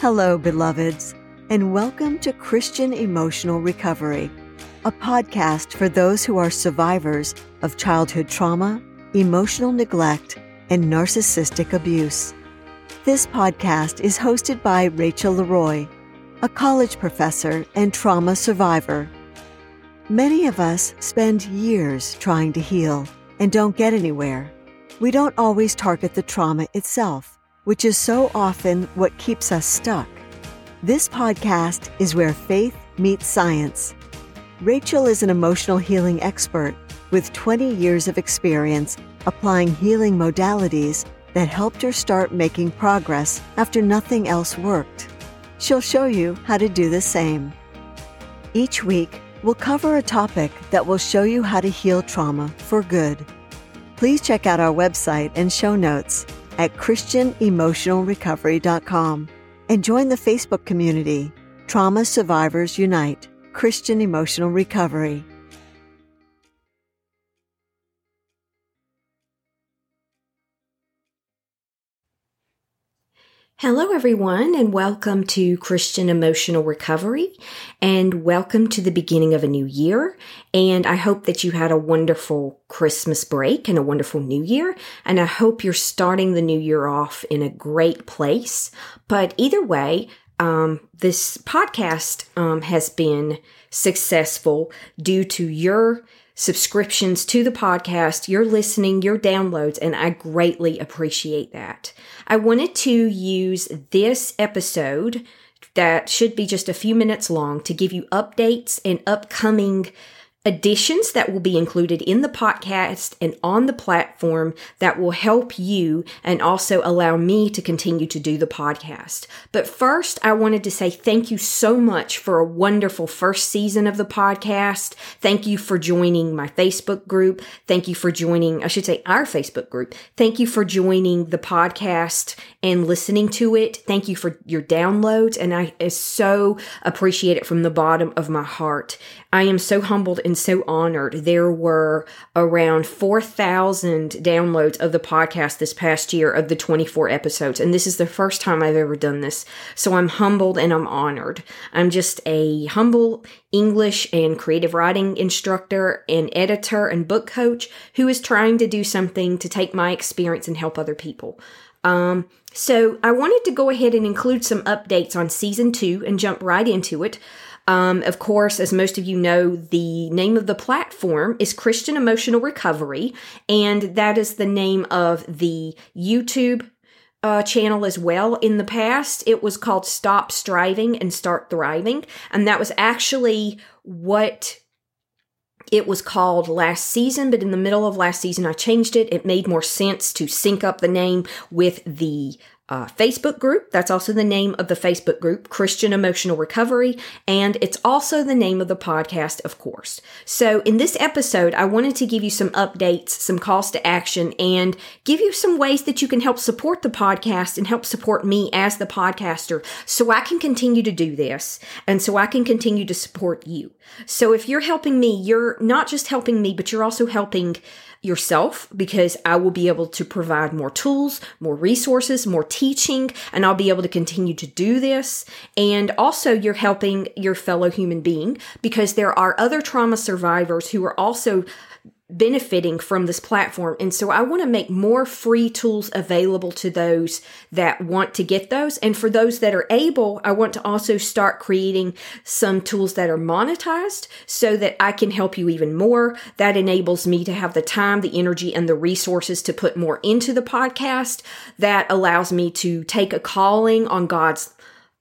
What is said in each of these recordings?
Hello, beloveds, and welcome to Christian Emotional Recovery, a podcast for those who are survivors of childhood trauma, emotional neglect, and narcissistic abuse. This podcast is hosted by Rachel Leroy, a college professor and trauma survivor. Many of us spend years trying to heal and don't get anywhere. We don't always target the trauma itself, which is so often what keeps us stuck. This podcast is where faith meets science. Rachel is an emotional healing expert with 20 years of experience applying healing modalities that helped her start making progress after nothing else worked. She'll show you how to do the same. Each week, we'll cover a topic that will show you how to heal trauma for good. Please check out our website and show notes at ChristianEmotionalRecovery.com and join the Facebook community, Trauma Survivors Unite Christian Emotional Recovery. Hello, everyone, and welcome to Christian Emotional Recovery, and welcome to the beginning of a new year. And I hope that you had a wonderful Christmas break and a wonderful new year. And I hope you're starting the new year off in a great place. But either way, um, this podcast um, has been successful due to your subscriptions to the podcast, your listening, your downloads, and I greatly appreciate that. I wanted to use this episode that should be just a few minutes long to give you updates and upcoming additions that will be included in the podcast and on the platform that will help you and also allow me to continue to do the podcast. But first, I wanted to say thank you so much for a wonderful first season of the podcast. Thank you for joining my Facebook group. Thank you for joining, I should say, our Facebook group. Thank you for joining the podcast and listening to it. Thank you for your downloads. And I so appreciate it from the bottom of my heart. I am so humbled and so honored. There were around 4,000 downloads of the podcast this past year of the 24 episodes. And this is the first time I've ever done this. So I'm humbled and I'm honored. I'm just a humble English and creative writing instructor and editor and book coach who is trying to do something to take my experience and help other people. Um, so I wanted to go ahead and include some updates on season two and jump right into it. Um, of course, as most of you know, the name of the platform is Christian Emotional Recovery, and that is the name of the YouTube uh, channel as well. In the past, it was called Stop Striving and Start Thriving, and that was actually what it was called last season, but in the middle of last season, I changed it. It made more sense to sync up the name with the uh, Facebook group. That's also the name of the Facebook group, Christian Emotional Recovery. And it's also the name of the podcast, of course. So in this episode, I wanted to give you some updates, some calls to action, and give you some ways that you can help support the podcast and help support me as the podcaster so I can continue to do this and so I can continue to support you. So if you're helping me, you're not just helping me, but you're also helping yourself because I will be able to provide more tools, more resources, more teaching, and I'll be able to continue to do this. And also, you're helping your fellow human being because there are other trauma survivors who are also benefiting from this platform. And so I want to make more free tools available to those that want to get those. And for those that are able, I want to also start creating some tools that are monetized so that I can help you even more. That enables me to have the time, the energy, and the resources to put more into the podcast. That allows me to take a calling on God's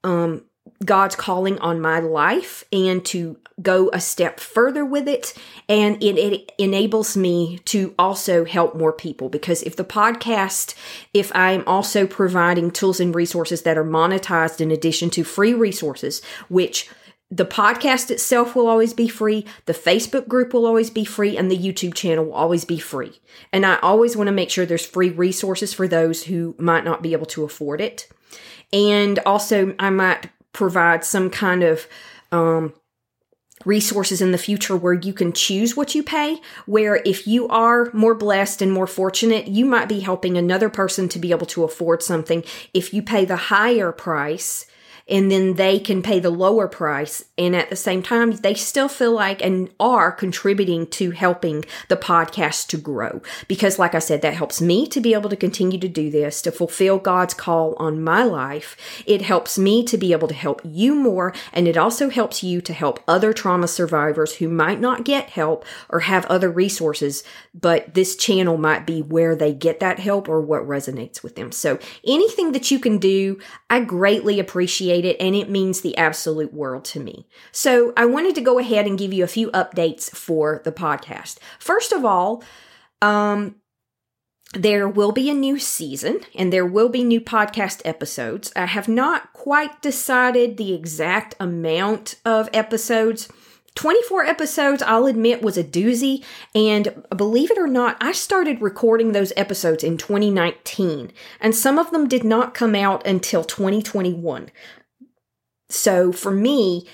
um, God's calling on my life and to go a step further with it. And it, it, enables me to also help more people because if the podcast, if I'm also providing tools and resources that are monetized in addition to free resources, which the podcast itself will always be free, the Facebook group will always be free, and the YouTube channel will always be free. And I always want to make sure there's free resources for those who might not be able to afford it. And also, I might provide some kind of um, resources in the future where you can choose what you pay. Where if you are more blessed and more fortunate, you might be helping another person to be able to afford something. If you pay the higher price, and then they can pay the lower price. And at the same time, they still feel like and are contributing to helping the podcast to grow. Because, like I said, that helps me to be able to continue to do this, to fulfill God's call on my life. It helps me to be able to help you more. And it also helps you to help other trauma survivors who might not get help or have other resources, but this channel might be where they get that help or what resonates with them. So anything that you can do, I greatly appreciate it and it means the absolute world to me. So I wanted to go ahead and give you a few updates for the podcast. First of all, um, there will be a new season and there will be new podcast episodes. I have not quite decided the exact amount of episodes. 24 episodes, I'll admit, was a doozy. And believe it or not, I started recording those episodes in 2019, and some of them did not come out until 2021. So for me,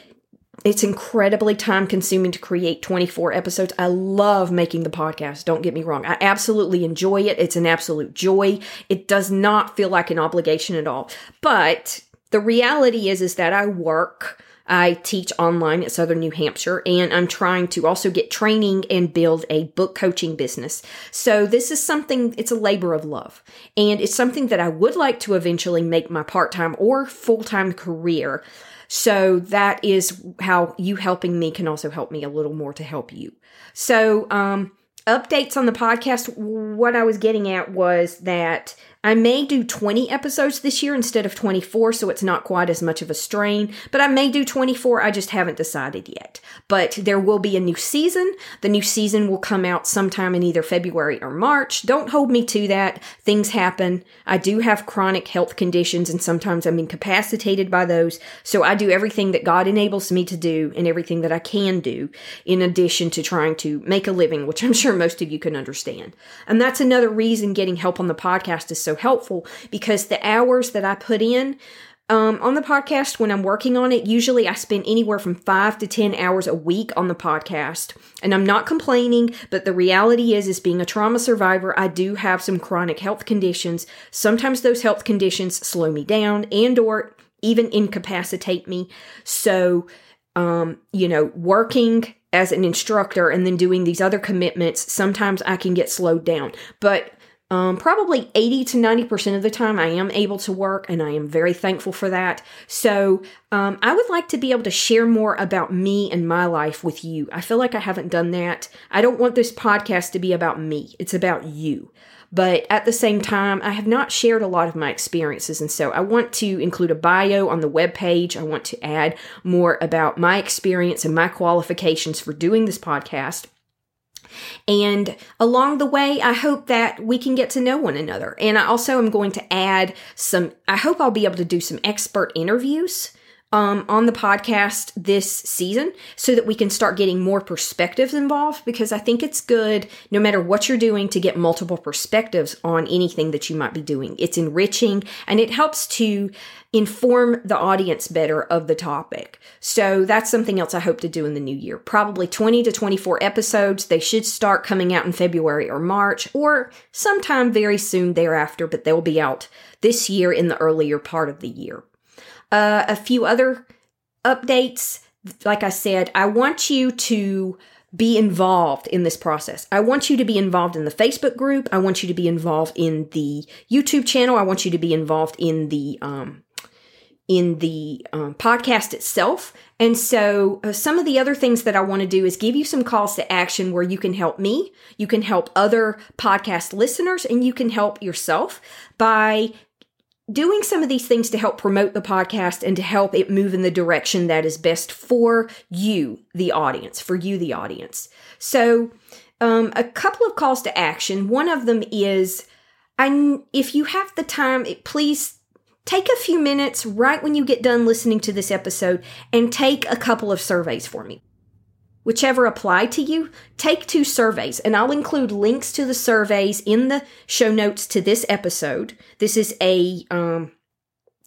it's incredibly time consuming to create 24 episodes. I love making the podcast. Don't get me wrong. I absolutely enjoy it. It's an absolute joy. It does not feel like an obligation at all. But the reality is, is that I work. I teach online at Southern New Hampshire and I'm trying to also get training and build a book coaching business. So this is something, it's a labor of love and it's something that I would like to eventually make my part-time or full-time career. So that is how you helping me can also help me a little more to help you. So, um, updates on the podcast. What I was getting at was that I may do 20 episodes this year instead of 24, so it's not quite as much of a strain, but I may do 24. I just haven't decided yet. But there will be a new season. The new season will come out sometime in either February or March. Don't hold me to that. Things happen. I do have chronic health conditions and sometimes I'm incapacitated by those. So I do everything that God enables me to do and everything that I can do in addition to trying to make a living, which I'm sure most of you can understand. And that's another reason getting help on the podcast is so helpful because the hours that I put in um, on the podcast when I'm working on it, usually I spend anywhere from five to 10 hours a week on the podcast. And I'm not complaining, but the reality is, is being a trauma survivor, I do have some chronic health conditions. Sometimes those health conditions slow me down and or even incapacitate me. So, um, you know, working as an instructor and then doing these other commitments, sometimes I can get slowed down. But um, probably 80 to 90% of the time, I am able to work, and I am very thankful for that. So, um, I would like to be able to share more about me and my life with you. I feel like I haven't done that. I don't want this podcast to be about me, it's about you. But at the same time, I have not shared a lot of my experiences, and so I want to include a bio on the web page. I want to add more about my experience and my qualifications for doing this podcast. And along the way, I hope that we can get to know one another. And I also am going to add some, I hope I'll be able to do some expert interviews um, on the podcast this season so that we can start getting more perspectives involved because I think it's good, no matter what you're doing, to get multiple perspectives on anything that you might be doing. It's enriching and it helps to inform the audience better of the topic. So that's something else I hope to do in the new year. Probably 20 to 24 episodes. They should start coming out in February or March or sometime very soon thereafter, but they'll be out this year in the earlier part of the year. Uh, a few other updates. Like I said, I want you to be involved in this process. I want you to be involved in the Facebook group. I want you to be involved in the YouTube channel. I want you to be involved in the um, in the um, podcast itself. And so, uh, some of the other things that I want to do is give you some calls to action where you can help me, you can help other podcast listeners, and you can help yourself by doing some of these things to help promote the podcast and to help it move in the direction that is best for you, the audience, for you, the audience. So, um, a couple of calls to action. One of them is, I, if you have the time, please take a few minutes right when you get done listening to this episode and take a couple of surveys for me whichever apply to you, take two surveys. And I'll include links to the surveys in the show notes to this episode. This is a um,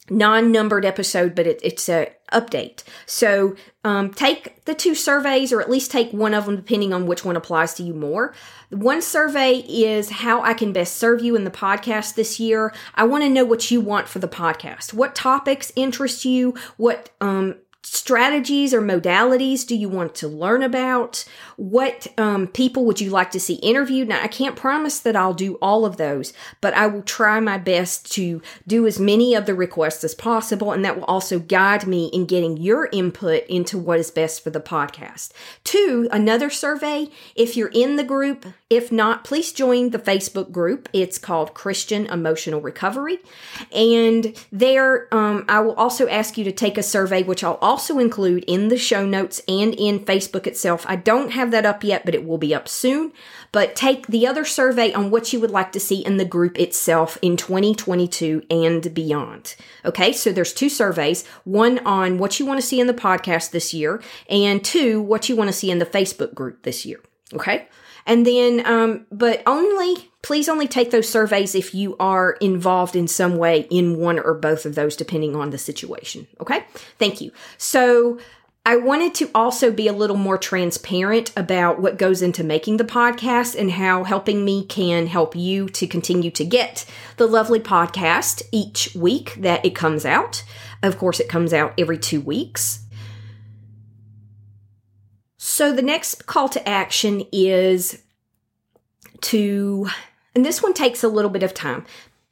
non-numbered episode, but it, it's a update. So um, take the two surveys, or at least take one of them, depending on which one applies to you more. One survey is how I can best serve you in the podcast this year. I want to know what you want for the podcast. What topics interest you? What um, strategies or modalities do you want to learn about? What um, people would you like to see interviewed? Now, I can't promise that I'll do all of those, but I will try my best to do as many of the requests as possible, and that will also guide me in getting your input into what is best for the podcast. Two, another survey. If you're in the group, if not, please join the Facebook group. It's called Christian Emotional Recovery, and there um, I will also ask you to take a survey, which I'll also include in the show notes and in Facebook itself. I don't have that up yet, but it will be up soon. But take the other survey on what you would like to see in the group itself in 2022 and beyond. Okay, so there's two surveys one on what you want to see in the podcast this year, and two, what you want to see in the Facebook group this year. Okay. And then, um, but only, please only take those surveys if you are involved in some way in one or both of those, depending on the situation. Okay. Thank you. So, I wanted to also be a little more transparent about what goes into making the podcast and how helping me can help you to continue to get the lovely podcast each week that it comes out. Of course, it comes out every two weeks. So the next call to action is to, and this one takes a little bit of time.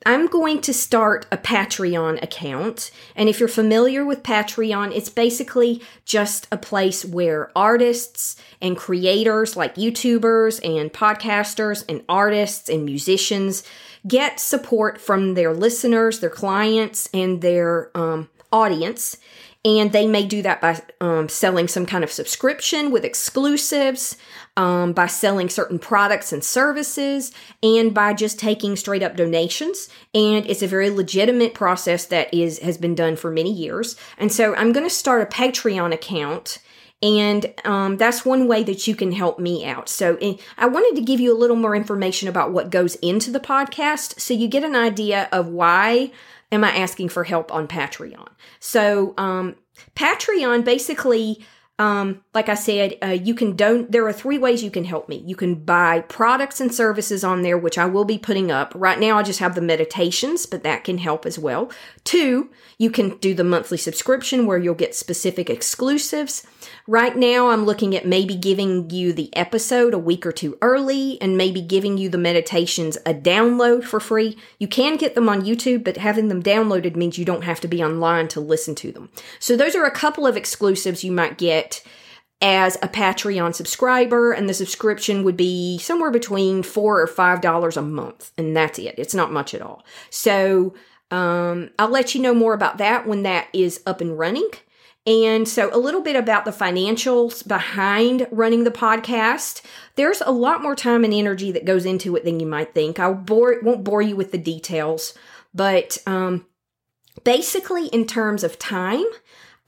I'm going to start a Patreon account. And if you're familiar with Patreon, it's basically just a place where artists and creators like YouTubers and podcasters and artists and musicians get support from their listeners, their clients, and their um, audience and they may do that by um, selling some kind of subscription with exclusives, um, by selling certain products and services, and by just taking straight up donations. And it's a very legitimate process that is has been done for many years. And so I'm going to start a Patreon account. And um, that's one way that you can help me out. So, eh, I wanted to give you a little more information about what goes into the podcast so you get an idea of why am I asking for help on Patreon? So, um, Patreon basically, um, like I said, uh, you can don't. There are three ways you can help me. You can buy products and services on there, which I will be putting up. Right now, I just have the meditations, but that can help as well. Two, you can do the monthly subscription where you'll get specific exclusives. Right now, I'm looking at maybe giving you the episode a week or two early and maybe giving you the meditations a download for free. You can get them on YouTube, but having them downloaded means you don't have to be online to listen to them. So, those are a couple of exclusives you might get as a Patreon subscriber, and the subscription would be somewhere between four or five dollars a month, and that's it. It's not much at all. So, um, I'll let you know more about that when that is up and running. And so, a little bit about the financials behind running the podcast. There's a lot more time and energy that goes into it than you might think. I bore, won't bore you with the details, but um, basically, in terms of time,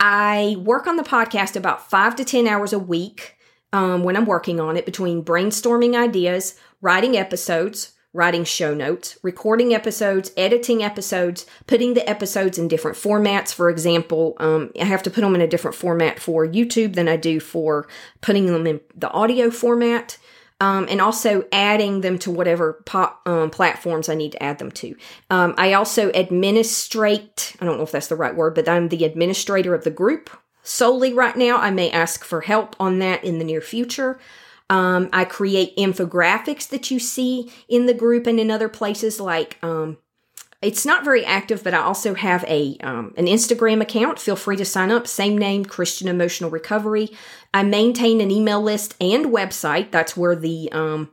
I work on the podcast about five to 10 hours a week um, when I'm working on it between brainstorming ideas, writing episodes, writing show notes, recording episodes, editing episodes, putting the episodes in different formats. For example, um, I have to put them in a different format for YouTube than I do for putting them in the audio format. Um, and also adding them to whatever um, platforms I need to add them to. Um, I also administrate, I don't know if that's the right word, but I'm the administrator of the group solely right now. I may ask for help on that in the near future. Um, I create infographics that you see in the group and in other places like um, it's not very active, but I also have a um, an Instagram account. Feel free to sign up. Same name, Christian Emotional Recovery. I maintain an email list and website. That's where the um,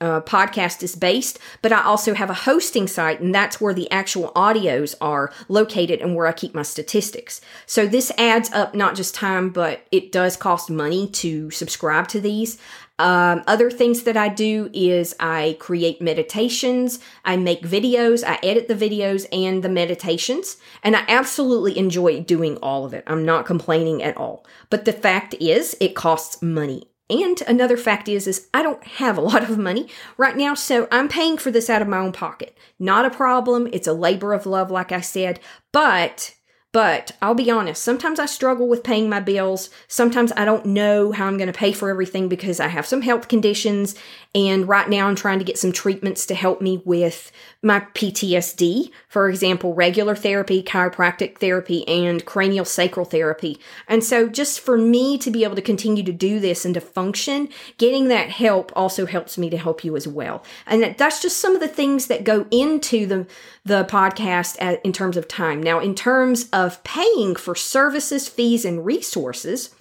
uh, podcast is based, but I also have a hosting site, and that's where the actual audios are located and where I keep my statistics. So this adds up not just time, but it does cost money to subscribe to these. Um, other things that I do is I create meditations, I make videos, I edit the videos and the meditations, and I absolutely enjoy doing all of it. I'm not complaining at all. But the fact is, it costs money and another fact is, is I don't have a lot of money right now, so I'm paying for this out of my own pocket. Not a problem. It's a labor of love, like I said, but but I'll be honest, sometimes I struggle with paying my bills. Sometimes I don't know how I'm going to pay for everything because I have some health conditions. And right now I'm trying to get some treatments to help me with my PTSD. For example, regular therapy, chiropractic therapy, and cranial sacral therapy. And so just for me to be able to continue to do this and to function, getting that help also helps me to help you as well. And that's just some of the things that go into the, the podcast in terms of time. Now, in terms of of paying for services, fees, and resources.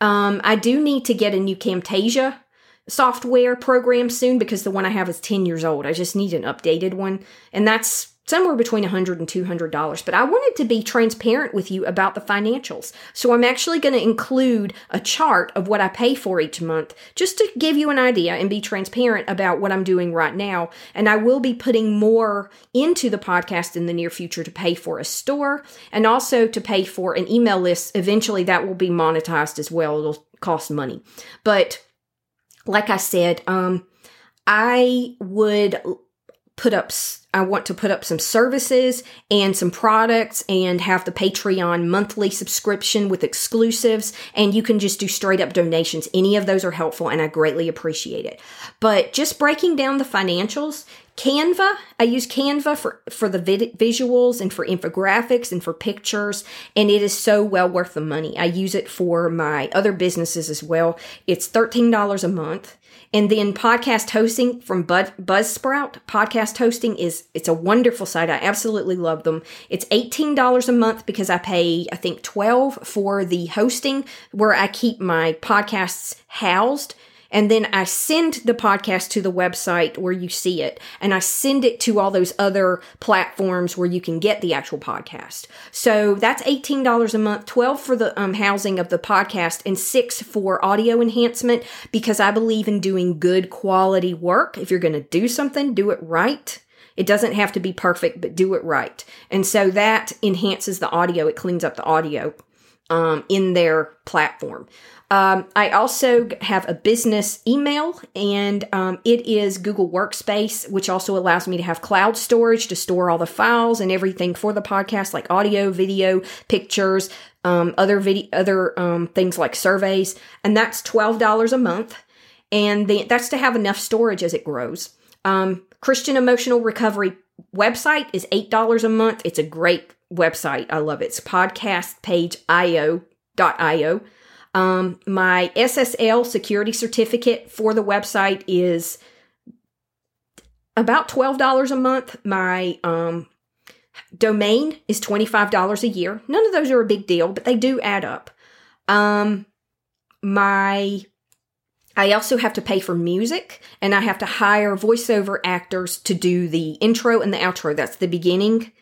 Um, I do need to get a new Camtasia software program soon because the one I have is 10 years old. I just need an updated one. And that's somewhere between $100 and $200. But I wanted to be transparent with you about the financials. So I'm actually going to include a chart of what I pay for each month just to give you an idea and be transparent about what I'm doing right now. And I will be putting more into the podcast in the near future to pay for a store and also to pay for an email list. Eventually, that will be monetized as well. It'll cost money. But like I said, um, I would put up I want to put up some services and some products and have the Patreon monthly subscription with exclusives and you can just do straight up donations. Any of those are helpful and I greatly appreciate it. But just breaking down the financials, Canva, I use Canva for, for the vid- visuals and for infographics and for pictures, and it is so well worth the money. I use it for my other businesses as well. It's $13 a month. And then podcast hosting from Bud, Buzzsprout. Podcast hosting is, it's a wonderful site. I absolutely love them. It's $18 a month because I pay, I think 12 for the hosting where I keep my podcasts housed and then I send the podcast to the website where you see it, and I send it to all those other platforms where you can get the actual podcast. So that's $18 a month, 12 for the um, housing of the podcast, and six for audio enhancement because I believe in doing good quality work. If you're going to do something, do it right. It doesn't have to be perfect, but do it right. And so that enhances the audio. It cleans up the audio um, in their platform. Um, I also have a business email, and um, it is Google Workspace, which also allows me to have cloud storage to store all the files and everything for the podcast, like audio, video, pictures, um, other video, other um, things like surveys, and that's twelve dollars a month, and the, that's to have enough storage as it grows. Um, Christian Emotional Recovery website is eight dollars a month. It's a great website. I love it. It's podcastpageio.io. Um, my SSL security certificate for the website is about $12 a month. My um, domain is $25 a year. None of those are a big deal, but they do add up. Um, my I also have to pay for music and I have to hire voiceover actors to do the intro and the outro. That's the beginning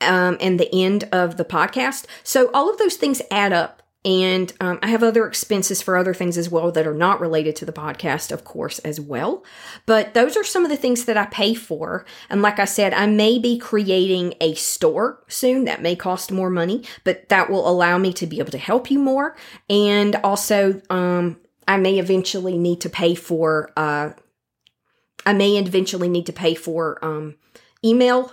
um, and the end of the podcast. So all of those things add up and um, I have other expenses for other things as well that are not related to the podcast, of course, as well. But those are some of the things that I pay for. And like I said, I may be creating a store soon that may cost more money, but that will allow me to be able to help you more. And also, um, I may eventually need to pay for, uh, I may eventually need to pay for um, email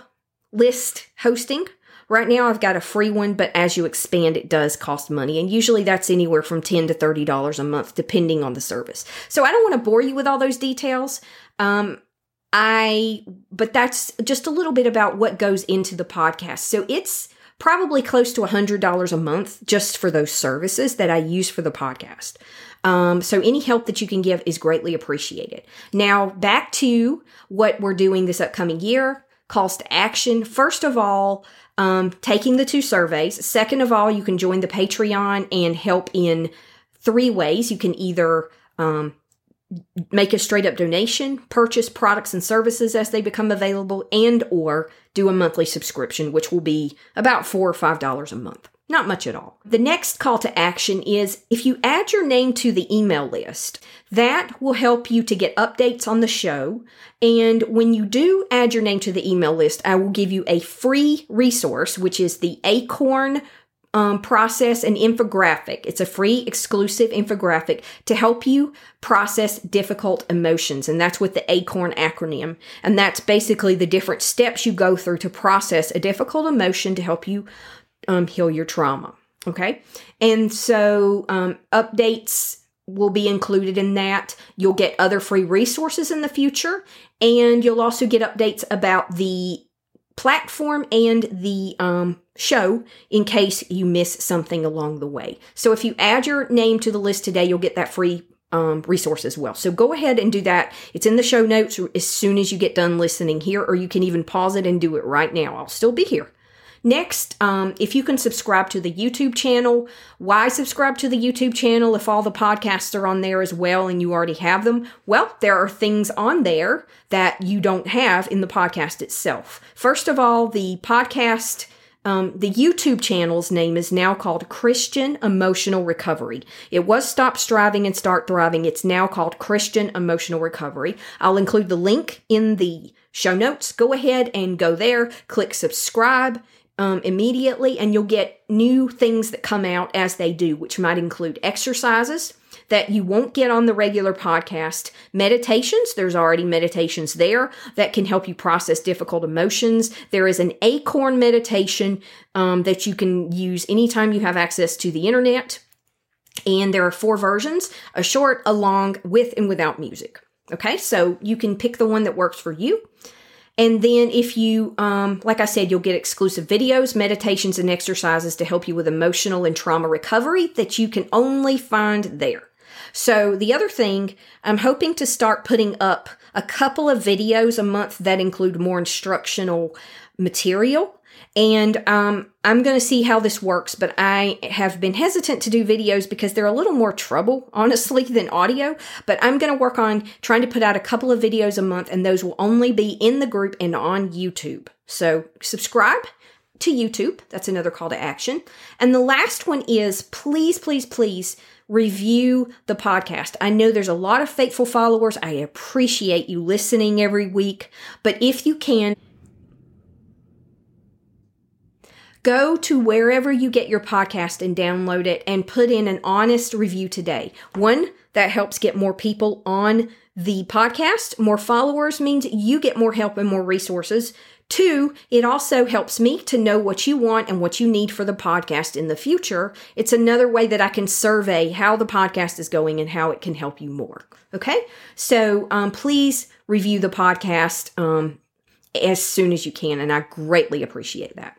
list hosting Right now, I've got a free one, but as you expand, it does cost money. And usually that's anywhere from 10 to $30 a month, depending on the service. So I don't want to bore you with all those details. Um, I, but that's just a little bit about what goes into the podcast. So it's probably close to $100 a month just for those services that I use for the podcast. Um, so any help that you can give is greatly appreciated. Now back to what we're doing this upcoming year. Calls to action. First of all, um, taking the two surveys. Second of all, you can join the Patreon and help in three ways. You can either um, make a straight up donation, purchase products and services as they become available, and or do a monthly subscription, which will be about four or five dollars a month. Not much at all. The next call to action is if you add your name to the email list, that will help you to get updates on the show. And when you do add your name to the email list, I will give you a free resource, which is the Acorn um, process an infographic. It's a free, exclusive infographic to help you process difficult emotions. And that's with the ACORN acronym. And that's basically the different steps you go through to process a difficult emotion to help you um, heal your trauma. Okay. And so um, updates will be included in that. You'll get other free resources in the future. And you'll also get updates about the platform and the um, show in case you miss something along the way. So if you add your name to the list today, you'll get that free um, resource as well. So go ahead and do that. It's in the show notes as soon as you get done listening here, or you can even pause it and do it right now. I'll still be here. Next, um, if you can subscribe to the YouTube channel, why subscribe to the YouTube channel if all the podcasts are on there as well and you already have them? Well, there are things on there that you don't have in the podcast itself. First of all, the podcast. Um, the YouTube channel's name is now called Christian Emotional Recovery. It was Stop Striving and Start Thriving. It's now called Christian Emotional Recovery. I'll include the link in the show notes. Go ahead and go there, click subscribe um, immediately, and you'll get new things that come out as they do, which might include exercises that you won't get on the regular podcast, meditations. There's already meditations there that can help you process difficult emotions. There is an acorn meditation um, that you can use anytime you have access to the internet. And there are four versions a short, a long, with and without music. Okay, so you can pick the one that works for you. And then, if you, um, like I said, you'll get exclusive videos, meditations, and exercises to help you with emotional and trauma recovery that you can only find there. So, the other thing, I'm hoping to start putting up a couple of videos a month that include more instructional material and um, I'm going to see how this works, but I have been hesitant to do videos because they're a little more trouble, honestly, than audio. But I'm going to work on trying to put out a couple of videos a month, and those will only be in the group and on YouTube. So subscribe to YouTube. That's another call to action. And the last one is please, please, please review the podcast. I know there's a lot of faithful followers. I appreciate you listening every week. But if you can, Go to wherever you get your podcast and download it and put in an honest review today. One, that helps get more people on the podcast. More followers means you get more help and more resources. Two, it also helps me to know what you want and what you need for the podcast in the future. It's another way that I can survey how the podcast is going and how it can help you more. Okay, so um, please review the podcast um, as soon as you can, and I greatly appreciate that.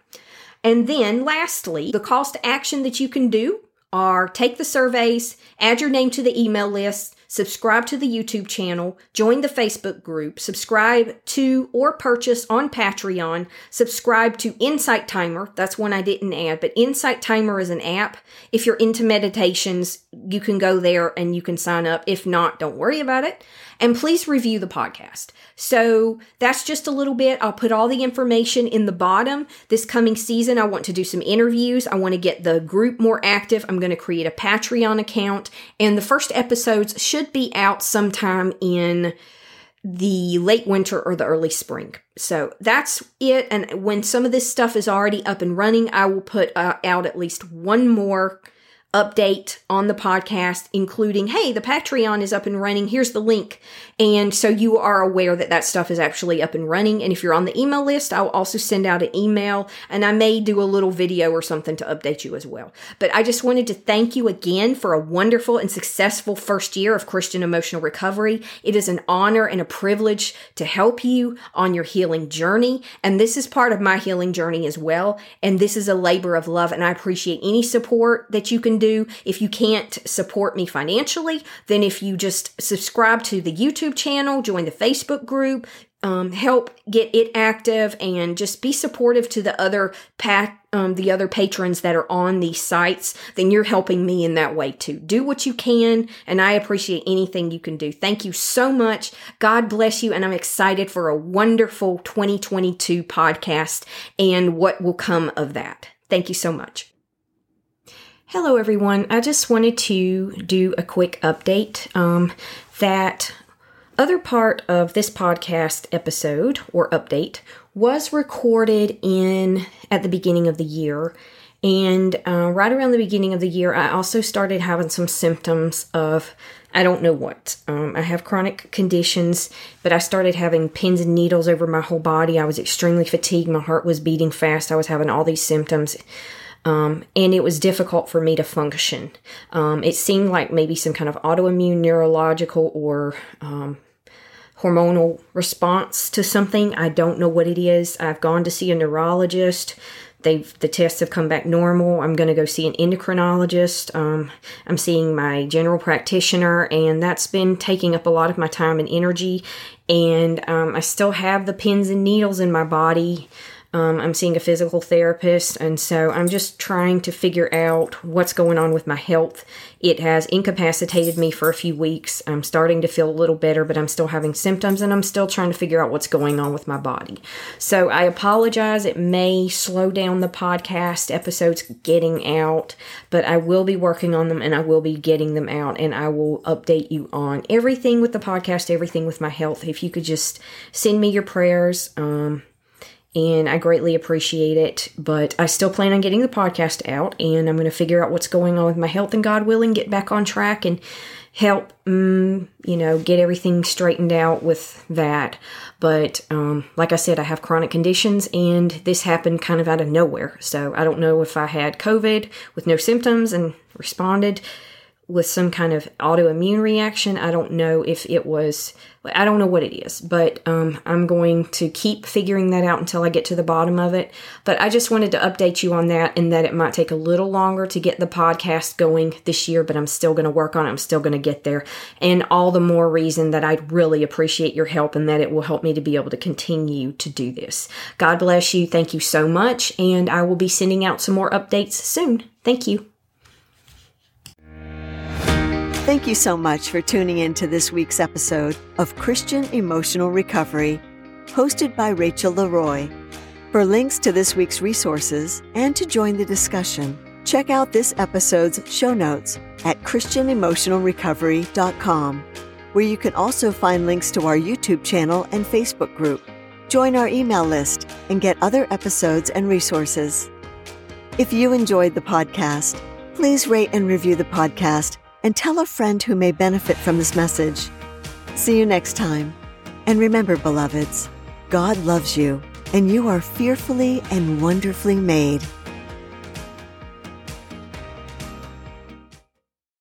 And then lastly, the cost to action that you can do are take the surveys, add your name to the email list, subscribe to the YouTube channel, join the Facebook group, subscribe to or purchase on Patreon, subscribe to Insight Timer. That's one I didn't add, but Insight Timer is an app. If you're into meditations, you can go there and you can sign up. If not, don't worry about it. And please review the podcast. So that's just a little bit. I'll put all the information in the bottom. This coming season, I want to do some interviews. I want to get the group more active. I'm going to create a Patreon account. And the first episodes should be out sometime in the late winter or the early spring. So that's it. And when some of this stuff is already up and running, I will put uh, out at least one more update on the podcast, including, hey, the Patreon is up and running. Here's the link. And so you are aware that that stuff is actually up and running. And if you're on the email list, I'll also send out an email and I may do a little video or something to update you as well. But I just wanted to thank you again for a wonderful and successful first year of Christian emotional recovery. It is an honor and a privilege to help you on your healing journey. And this is part of my healing journey as well. And this is a labor of love. And I appreciate any support that you can do. If you can't support me financially, then if you just subscribe to the YouTube channel, join the Facebook group, um, help get it active and just be supportive to the other pat um, the other patrons that are on these sites then you're helping me in that way too. Do what you can and i appreciate anything you can do. Thank you so much. God bless you and i'm excited for a wonderful 2022 podcast and what will come of that. Thank you so much Hello, everyone. I just wanted to do a quick update um, that other part of this podcast episode or update was recorded in at the beginning of the year And uh, right around the beginning of the year, I also started having some symptoms of I don't know what. Um, I have chronic conditions, but I started having pins and needles over my whole body. I was extremely fatigued. My heart was beating fast. I was having all these symptoms. Um, and it was difficult for me to function. Um, it seemed like maybe some kind of autoimmune, neurological, or um, hormonal response to something. I don't know what it is. I've gone to see a neurologist. They've the tests have come back normal. I'm going to go see an endocrinologist. Um, I'm seeing my general practitioner, and that's been taking up a lot of my time and energy. And um, I still have the pins and needles in my body. Um, I'm seeing a physical therapist, and so I'm just trying to figure out what's going on with my health. It has incapacitated me for a few weeks. I'm starting to feel a little better, but I'm still having symptoms, and I'm still trying to figure out what's going on with my body. So I apologize. It may slow down the podcast episodes getting out, but I will be working on them and I will be getting them out, and I will update you on everything with the podcast, everything with my health. If you could just send me your prayers, um, and I greatly appreciate it. But I still plan on getting the podcast out, and I'm going to figure out what's going on with my health, and God willing, get back on track and help, um, you know, get everything straightened out with that. But um, like I said, I have chronic conditions, and this happened kind of out of nowhere. So I don't know if I had COVID with no symptoms and responded with some kind of autoimmune reaction. I don't know if it was, I don't know what it is, but um, I'm going to keep figuring that out until I get to the bottom of it. But I just wanted to update you on that and that it might take a little longer to get the podcast going this year, but I'm still going to work on it. I'm still going to get there. And all the more reason that I'd really appreciate your help and that it will help me to be able to continue to do this. God bless you. Thank you so much. And I will be sending out some more updates soon. Thank you. Thank you so much for tuning in to this week's episode of Christian Emotional Recovery, hosted by Rachel Leroy. For links to this week's resources and to join the discussion, check out this episode's show notes at ChristianEmotionalRecovery.com, where you can also find links to our YouTube channel and Facebook group. Join our email list and get other episodes and resources. If you enjoyed the podcast, please rate and review the podcast and tell a friend who may benefit from this message. See you next time. And remember, beloveds, God loves you, and you are fearfully and wonderfully made.